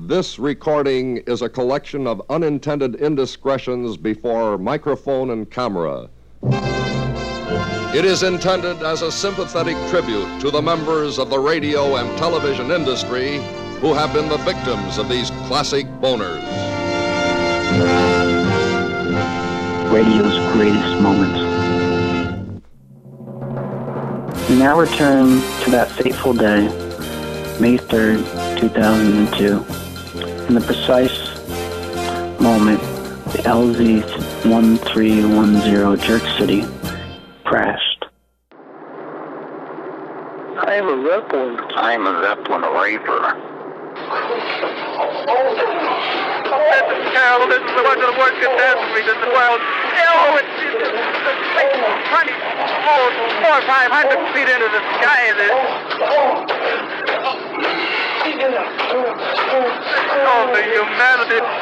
This recording is a collection of unintended indiscretions before microphone and camera. It is intended as a sympathetic tribute to the members of the radio and television industry who have been the victims of these classic boners. radio's greatest moments. We now return to that fateful day, May 3rd, 2002. In the precise moment, the LZ 1310 Jerk City crashed. I'm a Zeppelin. I'm a Zeppelin raver. This is Carol. This is one of the worst catastrophes in the world. Oh, it's, it's, it's like 20, oh, four or five hundred feet into the sky. This. Humanity.